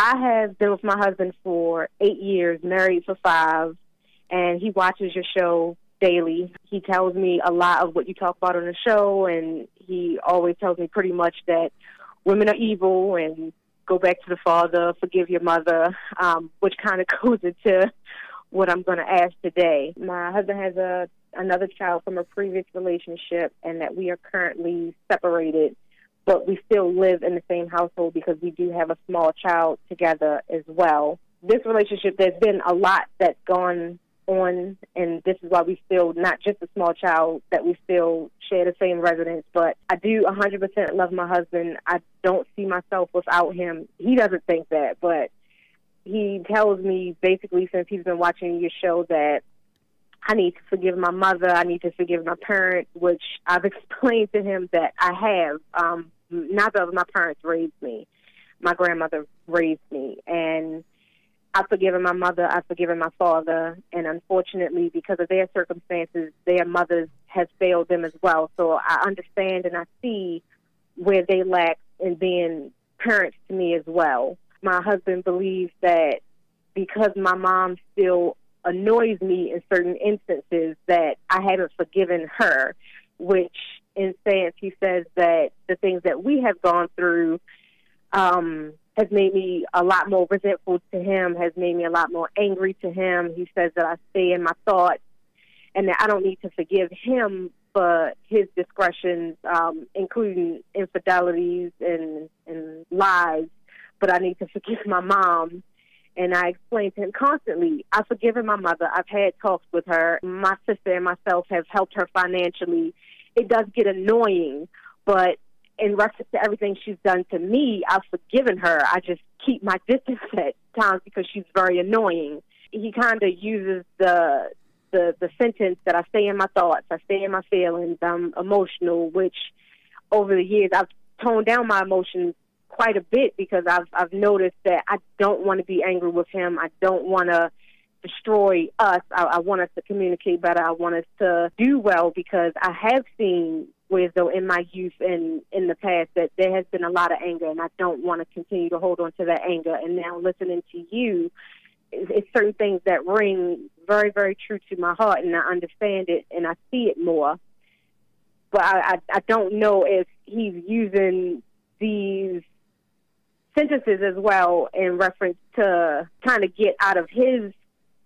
I have been with my husband for eight years, married for five, and he watches your show daily. He tells me a lot of what you talk about on the show, and he always tells me pretty much that women are evil and go back to the father, forgive your mother, um, which kind of goes into what I'm going to ask today. My husband has a another child from a previous relationship, and that we are currently separated, but we still live in the same household because we do have a small child together as well. This relationship, there's been a lot that's gone on, and this is why we still not just a small child that we still share the same residence. But I do 100% love my husband. I don't see myself without him. He doesn't think that, but he tells me basically since he's been watching your show that I need to forgive my mother. I need to forgive my parents, which I've explained to him that I have. Um, neither of my parents raised me. My grandmother raised me, and I've forgiven my mother. I've forgiven my father, and unfortunately, because of their circumstances, their mothers have failed them as well. So I understand and I see where they lack in being parents to me as well. My husband believes that because my mom still annoys me in certain instances that I haven't forgiven her, which in sense he says that the things that we have gone through um, has made me a lot more resentful to him, has made me a lot more angry to him. He says that I stay in my thoughts and that I don't need to forgive him for his discretions, um, including infidelities and, and lies, but I need to forgive my mom and I explained to him constantly, I've forgiven my mother. I've had talks with her. My sister and myself have helped her financially. It does get annoying, but in reference to everything she's done to me, I've forgiven her. I just keep my distance at times because she's very annoying. He kind of uses the the the sentence that I stay in my thoughts, I stay in my feelings, I'm emotional, which over the years I've toned down my emotions quite a bit because I've I've noticed that I don't want to be angry with him. I don't want to destroy us. I, I want us to communicate better. I want us to do well because I have seen whereas though in my youth and in the past that there has been a lot of anger and I don't want to continue to hold on to that anger. And now listening to you, it's certain things that ring very, very true to my heart and I understand it and I see it more. But I, I, I don't know if he's using these sentences as well in reference to trying to get out of his,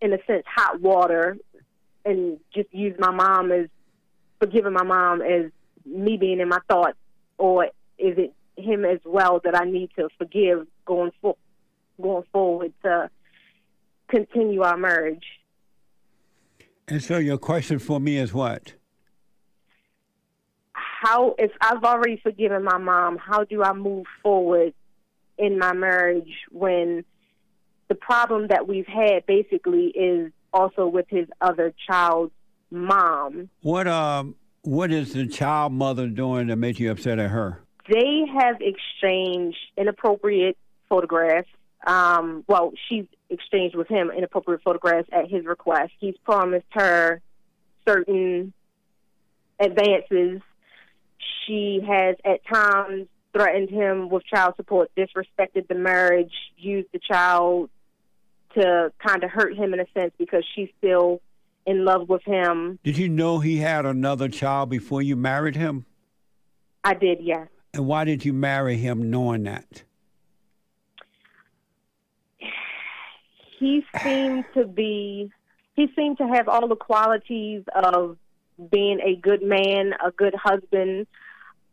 in a sense, hot water and just use my mom as forgiving my mom as me being in my thoughts, or is it him as well that I need to forgive going for, going forward to continue our marriage? And so, your question for me is what? How, if I've already forgiven my mom, how do I move forward in my marriage when the problem that we've had basically is also with his other child's mom. What um what is the child mother doing that makes you upset at her? They have exchanged inappropriate photographs. Um, well, she's exchanged with him inappropriate photographs at his request. He's promised her certain advances. She has at times threatened him with child support, disrespected the marriage, used the child to kind of hurt him in a sense because she's still in love with him. Did you know he had another child before you married him? I did, yes. And why did you marry him knowing that? He seemed to be, he seemed to have all the qualities of being a good man, a good husband,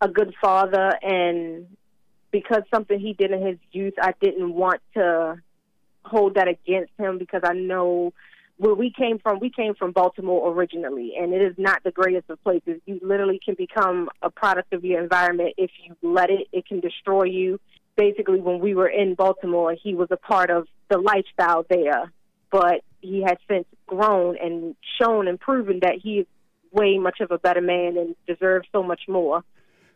a good father and because something he did in his youth I didn't want to hold that against him because I know where we came from, we came from Baltimore originally, and it is not the greatest of places. You literally can become a product of your environment if you let it. It can destroy you. Basically, when we were in Baltimore, he was a part of the lifestyle there, but he has since grown and shown and proven that he is way much of a better man and deserves so much more.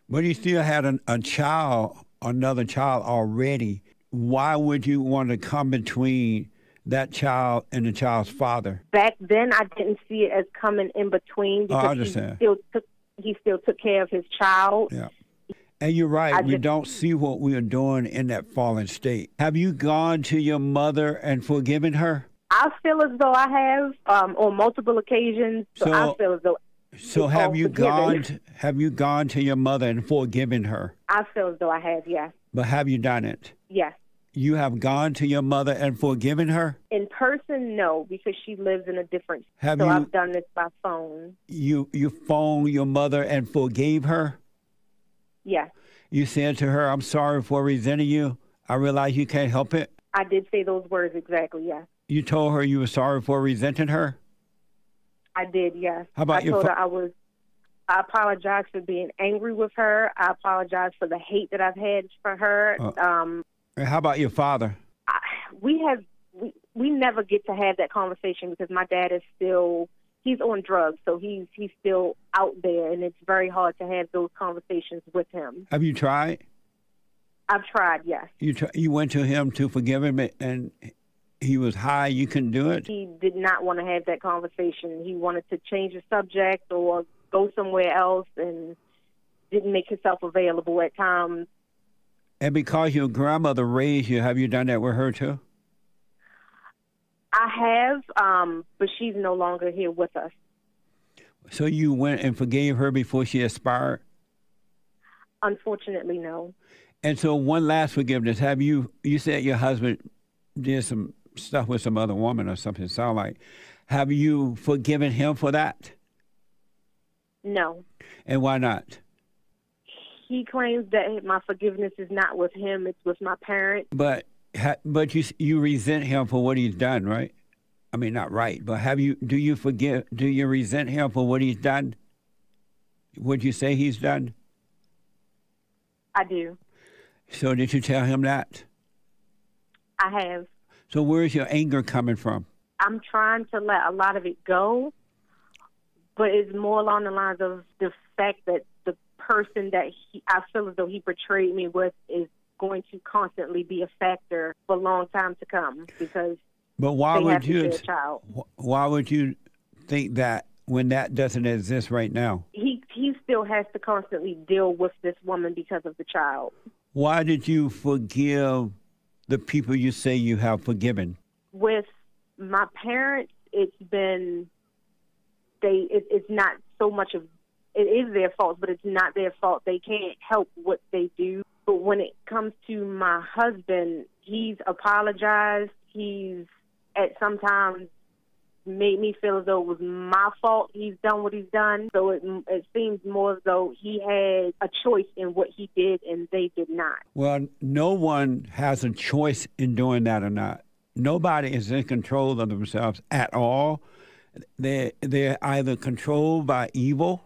But he still had an, a child, another child already. Why would you want to come between that child and the child's father? Back then, I didn't see it as coming in between because oh, I understand. he still took he still took care of his child. Yeah. And you're right. I we just- don't see what we are doing in that fallen state. Have you gone to your mother and forgiven her? I feel as though I have um, on multiple occasions. So, I feel as though So have you forgiven. gone? To, have you gone to your mother and forgiven her? I feel as though I have. Yes, But have you done it? yes. You have gone to your mother and forgiven her. In person, no, because she lives in a different. Have so you I've done this by phone. you you phoned your mother and forgave her? Yes, You said to her, "I'm sorry for resenting you. I realize you can't help it." I did say those words exactly. Yes, You told her you were sorry for resenting her. I did. Yes. How about I your told fa- her I was. I apologize for being angry with her. I apologize for the hate that I've had for her. Uh. um, And How about your father? I, we have we we never get to have that conversation because my dad is still he's on drugs, so he's he's still out there, and it's very hard to have those conversations with him. Have you tried? I've tried, yes. You tr- you went to him to forgive him, and he was high. You couldn't do it. He did not want to have that conversation. He wanted to change the subject or go somewhere else, and didn't make himself available at times. And because your grandmother raised you, have you done that with her too? I have, um, but she's no longer here with us. So you went and forgave her before she expired. Unfortunately, no. And so one last forgiveness. Have you? You said your husband did some stuff with some other woman or something. Sound like? Have you forgiven him for that? No. And why not? He claims that my forgiveness is not with him; it's with my parents. But ha, but you you resent him for what he's done, right? I mean, not right, but have you? Do you forgive? Do you resent him for what he's done? Would you say he's done? I do. So did you tell him that? I have. So where's your anger coming from? I'm trying to let a lot of it go, but it's more along the lines of the fact that person that he, I feel as though he portrayed me with is going to constantly be a factor for a long time to come because But why would you? a child. Why would you think that when that doesn't exist right now? He he still has to constantly deal with this woman because of the child. Why did you forgive the people you say you have forgiven? with my parents, it's been they. It, it's not so much of it is their fault, but it's not their fault. They can't help what they do. But when it comes to my husband, he's apologized. He's at sometimes made me feel as though it was my fault he's done what he's done. So it it seems more as though he had a choice in what he did and they did not. Well, no one has a choice in doing that or not. Nobody is in control of themselves at all. They they're either controlled by evil,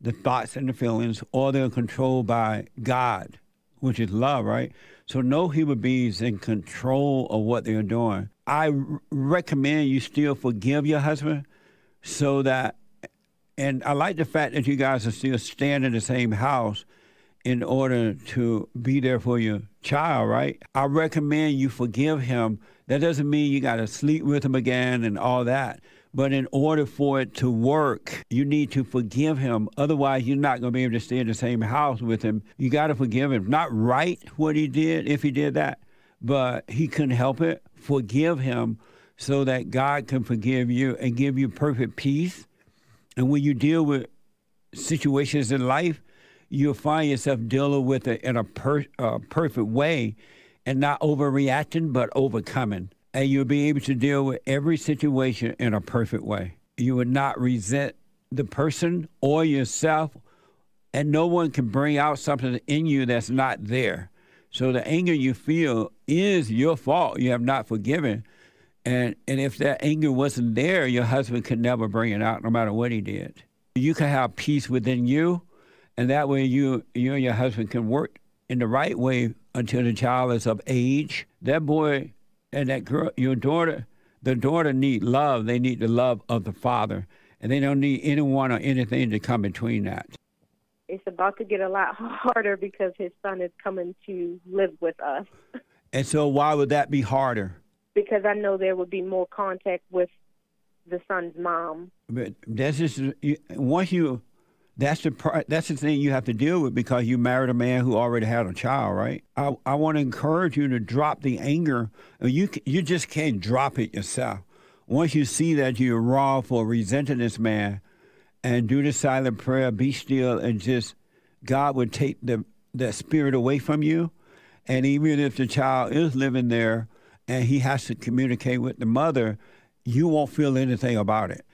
the thoughts and the feelings, or they're controlled by God, which is love, right? So no human being is in control of what they're doing. I r- recommend you still forgive your husband, so that, and I like the fact that you guys are still staying in the same house in order to be there for your child, right? I recommend you forgive him. That doesn't mean you got to sleep with him again and all that. But in order for it to work, you need to forgive him. Otherwise, you're not going to be able to stay in the same house with him. You got to forgive him. Not right what he did, if he did that, but he couldn't help it. Forgive him so that God can forgive you and give you perfect peace. And when you deal with situations in life, you'll find yourself dealing with it in a per, uh, perfect way and not overreacting, but overcoming. And you'll be able to deal with every situation in a perfect way. You would not resent the person or yourself, and no one can bring out something in you that's not there. So the anger you feel is your fault. You have not forgiven. And, and if that anger wasn't there, your husband could never bring it out, no matter what he did. You can have peace within you, and that way you you and your husband can work in the right way until the child is of age. That boy and that girl, your daughter, the daughter need love. They need the love of the father, and they don't need anyone or anything to come between that. It's about to get a lot harder because his son is coming to live with us. And so, why would that be harder? Because I know there would be more contact with the son's mom. But that's just once you That's the that's the thing you have to deal with because you married a man who already had a child, right? I, I want to encourage you to drop the anger. You you just can't drop it yourself. Once you see that you're wrong for resenting this man, and do the silent prayer, be still, and just God would take the the spirit away from you. And even if the child is living there and he has to communicate with the mother, you won't feel anything about it.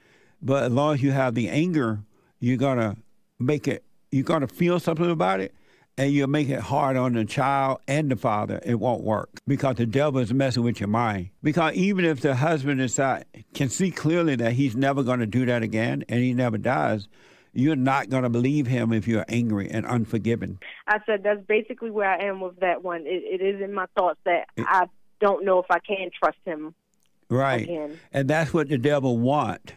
But as long as you have the anger, you're gonna make it, you're going to feel something about it, and you'll make it hard on the child and the father. It won't work because the devil is messing with your mind. Because even if the husband inside can see clearly that he's never going to do that again, and he never does, you're not going to believe him if you're angry and unforgiving. I said that's basically where I am with that one. it, it is in my thoughts that it, I don't know if I can trust him. Right. Again. And that's what the devil want.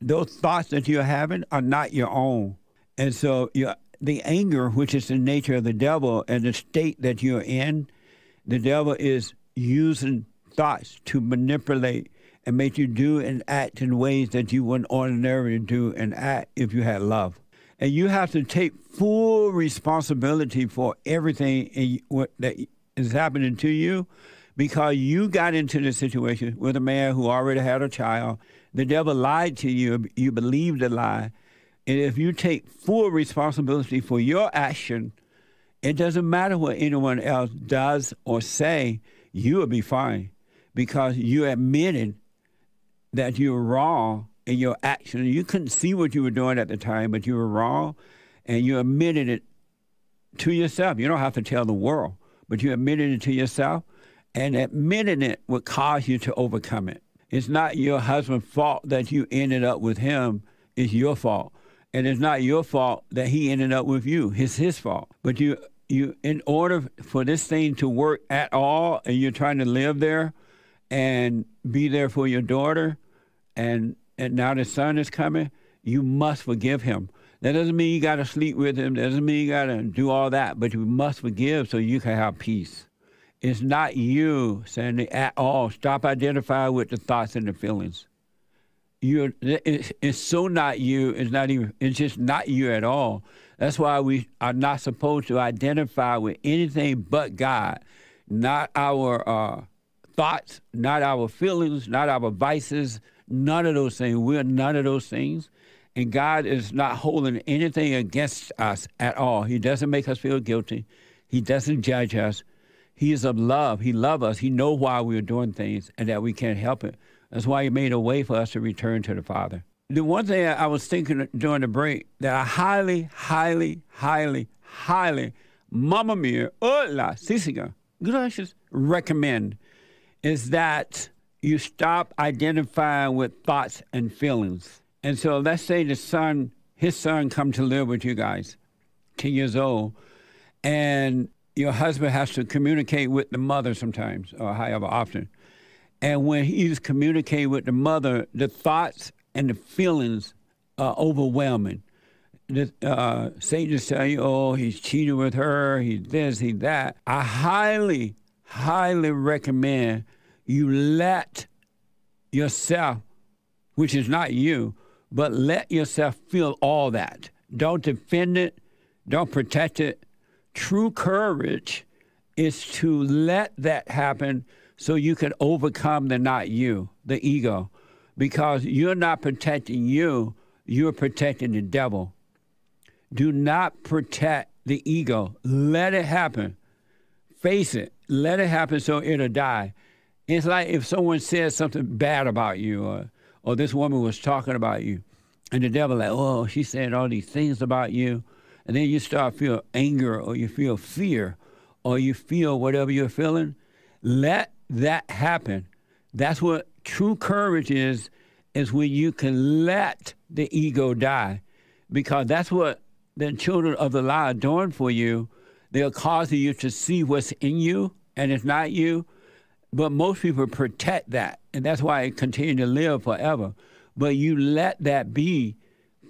Those thoughts that you're having are not your own. And so you, the anger, which is the nature of the devil, and the state that you're in, the devil is using thoughts to manipulate and make you do and act in ways that you wouldn't ordinarily do and act if you had love. And you have to take full responsibility for everything in, what, that is happening to you because you got into the situation with a man who already had a child. The devil lied to you. You believed the lie. And if you take full responsibility for your action, it doesn't matter what anyone else does or say, you will be fine because you admitted that you were wrong in your action. You couldn't see what you were doing at the time, but you were wrong and you admitted it to yourself. You don't have to tell the world, but you admitted it to yourself, and admitting it would cause you to overcome it. It's not your husband's fault that you ended up with him, it's your fault and it's not your fault that he ended up with you. It's his fault. But you, you, in order for this thing to work at all, and you're trying to live there, and be there for your daughter, and and now the son is coming, you must forgive him. That doesn't mean you got to sleep with him. That doesn't mean you got to do all that. But you must forgive so you can have peace. It's not you, Sandy, at all. Stop identifying with the thoughts and the feelings you it's, it's so not you it's not even it's just not you at all. That's why we are not supposed to identify with anything but god. Not our uh, thoughts not our feelings not our vices none of those things. We're none of those things. And god is not holding anything against us at all. He doesn't make us feel guilty. He doesn't judge us. He is of love. He loves us. He knows why we're doing things and that we can't help it that's why He made a way for us to return to the Father. The one thing I was thinking during the break that I highly, highly, highly, highly, Mamma Mia, hola, sisiga, gracias, recommend is that you stop identifying with thoughts and feelings. And so let's say the son, his son, come to live with you guys, 10 years old, and your husband has to communicate with the mother sometimes, or however often. And when he's communicating with the mother, the thoughts and the feelings are overwhelming. The, uh, Satan just tell you, oh, he's cheating with her, he's this, he's that. I highly, highly recommend you let yourself, which is not you, but let yourself feel all that. Don't defend it, don't protect it. True courage is to let that happen so you can overcome the not you, the ego. Because you're not protecting you, you're protecting the devil. Do not protect the ego. Let it happen. Face it. Let it happen so it'll die. It's like if someone says something bad about you, or, or this woman was talking about you, and the devil like, oh, she said all these things about you, and then you start feel anger, or you feel fear, or you feel whatever you're feeling. Let that happen. That's what true courage is, is when you can let the ego die. Because that's what the children of the lie are doing for you. They're causing you to see what's in you and it's not you. But most people protect that, and that's why it continue to live forever. But you let that be,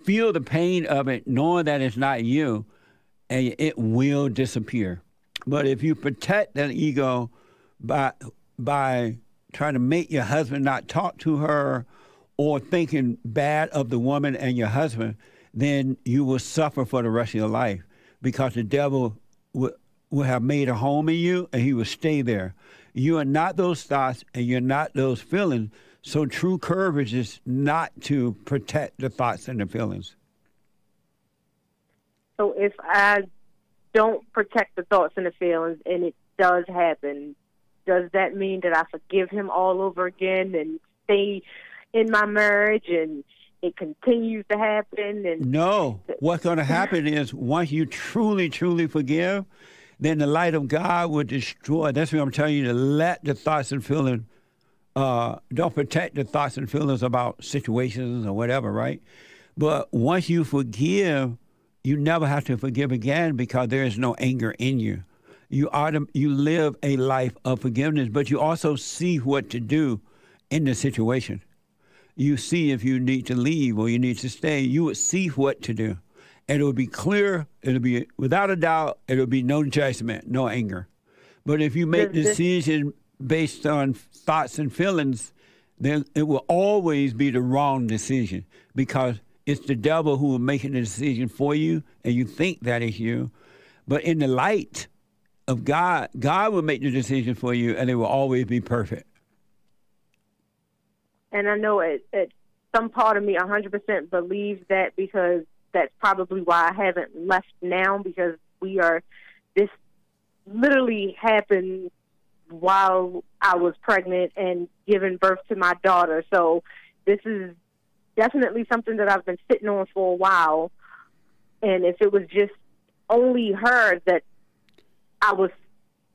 feel the pain of it, knowing that it's not you, and it will disappear. But if you protect that ego by by trying to make your husband not talk to her or thinking bad of the woman and your husband, then you will suffer for the rest of your life because the devil will, will have made a home in you and he will stay there. You are not those thoughts and you're not those feelings. So true courage is not to protect the thoughts and the feelings. So if I don't protect the thoughts and the feelings and it does happen, does that mean that I forgive him all over again and stay in my marriage and it continues to happen and No. What's going to happen is once you truly truly forgive, then the light of God will destroy. That's what I'm telling you to let the thoughts and feelings uh, don't protect the thoughts and feelings about situations or whatever, right? But once you forgive, you never have to forgive again because there is no anger in you. You autom- you live a life of forgiveness, but you also see what to do in the situation. You see if you need to leave or you need to stay. You would see what to do. And it will be clear, it'll be without a doubt, it'll be no judgment, no anger. But if you make decisions based on thoughts and feelings, then it will always be the wrong decision because it's the devil who will make the decision for you, and you think that is you. But in the light of God, God will make the decision for you, and it will always be perfect. and I know it, it some part of me 100% believes that because that's probably why I haven't left now because we are this literally happened while I was pregnant and giving birth to my daughter. So this is definitely something that I've been sitting on for a while. And if it was just only her that I was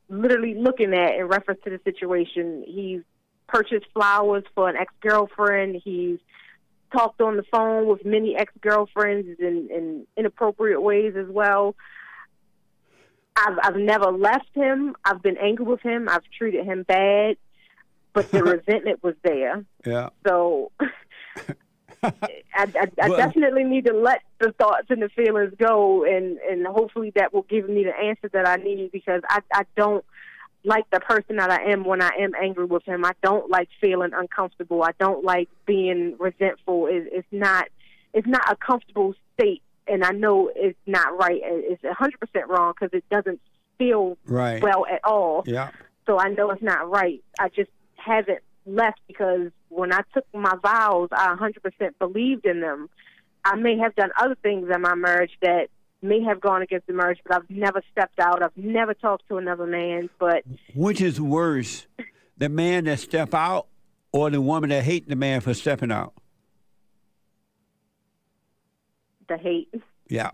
literally looking at in reference to the situation, he's purchased flowers for an ex girlfriend. He's talked on the phone with many ex girlfriends in, in inappropriate ways as well. I've I've never left him. I've been angry with him. I've treated him bad, but the resentment was there. Yeah. So I, I, I definitely need to let the thoughts and the feelings go, and and hopefully that will give me the answer that I need because I I don't like the person that I am when I am angry with him. I don't like feeling uncomfortable. I don't like being resentful. It, it's not it's not a comfortable state, and I know it's not right. It's a hundred percent wrong because it doesn't feel Right. well at all yeah. so I know it's not right. I just haven't left because when I took my vows, I 100% believed in them. I may have done other things in my marriage that may have gone against the marriage, but I've never stepped out. I've never talked to another man. But Which is worse, the man that step out or the woman that hate the man for stepping out? the hate. Yeah.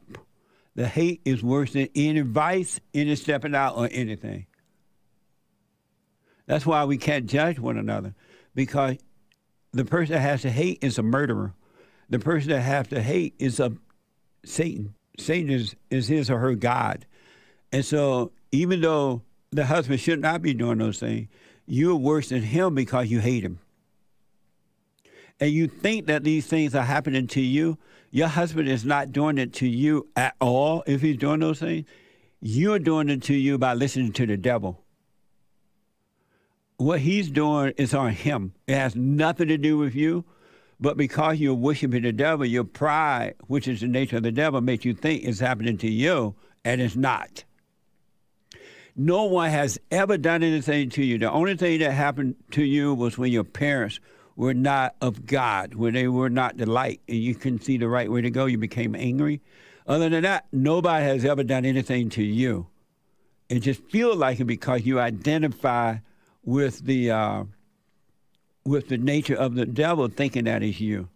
The hate is worse than any vice, any stepping out, or anything. That's why we can't judge one another because the person that has to hate is a murderer. The person that has to hate is a Satan. Satan is, is his or her God. And so even though the husband should not be doing those things, you're worse than him because you hate him. And you think that these things are happening to you. Your husband is not doing it to you at all if he's doing those things. You're doing it to you by listening to the devil. What he's doing is on him. It has nothing to do with you. But because you're worshiping the devil, your pride, which is the nature of the devil, makes you think it's happening to you, and it's not. No one has ever done anything to you. The only thing that happened to you was when your parents were not of God, when they were not the light, and you couldn't see the right way to go. You became angry. Other than that, nobody has ever done anything to you. It just feels like it because you identify with the uh, with the nature of the devil, thinking that is you.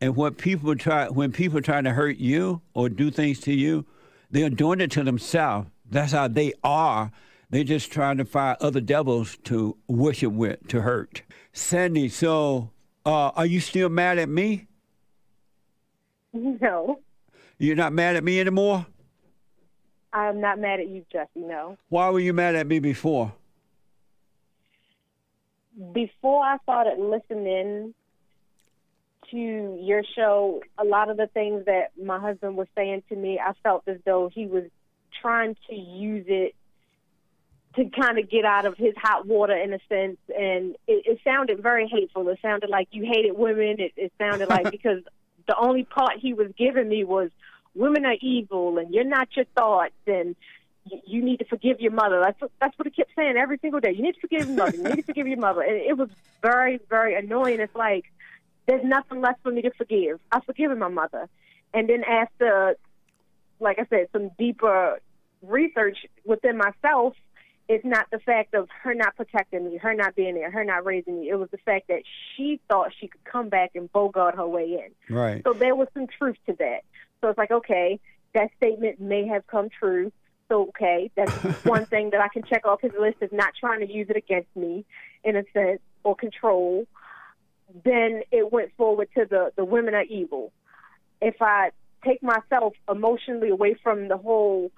And what people try when people try to hurt you or do things to you, they're doing it to themselves. That's how they are. They're just trying to find other devils to worship with, to hurt. Sandy, so uh, are you still mad at me? No, You're not mad at me anymore? I'm not mad at you, Jesse. No. Why were you mad at me before? Before I started listening to your show, a lot of the things that my husband was saying to me, I felt as though he was trying to use it to kind of get out of his hot water in a sense. And it, it sounded very hateful. It sounded like you hated women. It, it sounded like because the only part he was giving me was women are evil and you're not your thoughts and you need to forgive your mother. That's what, that's what he kept saying every single day. You need to forgive your mother. You need to forgive your mother. And it was very, very annoying. It's like there's nothing left for me to forgive. I've forgiven my mother. And then after, like I said, some deeper research within myself, it's not the fact of her not protecting me, her not being there, her not raising me. It was the fact that she thought she could come back and bogart her way in. Right. So there was some truth to that. So it's like, okay, that statement may have come true. So okay, that's one thing that I can check off his list is not trying to use it against me in a sense or control. Then it went forward to the the women are evil. If I take myself emotionally away from the whole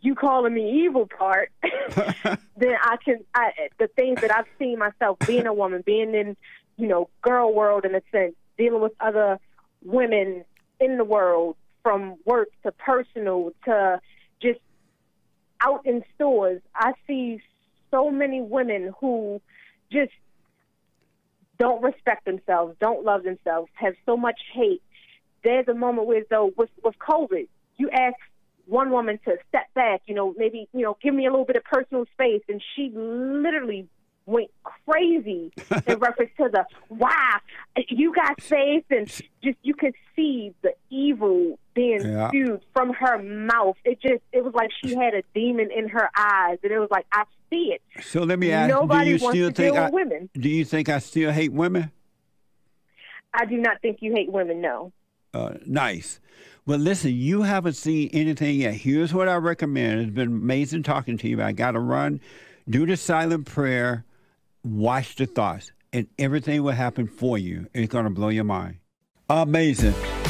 you calling me evil part, then I can I, the things that I've seen myself being a woman, being in you know girl world in a sense, dealing with other women in the world, from work to personal to out in stores. I see so many women who just don't respect themselves, don't love themselves, have so much hate. There's a moment where, though, with, with COVID, you ask one woman to step back, you know, maybe, you know, give me a little bit of personal space. And she literally went crazy in reference to the, wow, you got faith. And just, you could see the evil being yeah. spewed from her mouth. It just, it was like she had a demon in her eyes. And it was like, I see it. So let me ask Nobody do you wants still to think deal I, with women. Do you think I still hate women? I do not think you hate women, no. Uh, nice. Well, listen, you haven't seen anything yet. Here's what I recommend. It's been amazing talking to you. I got to run, do the silent prayer, watch the thoughts, and everything will happen for you. It's going to blow your mind. Amazing.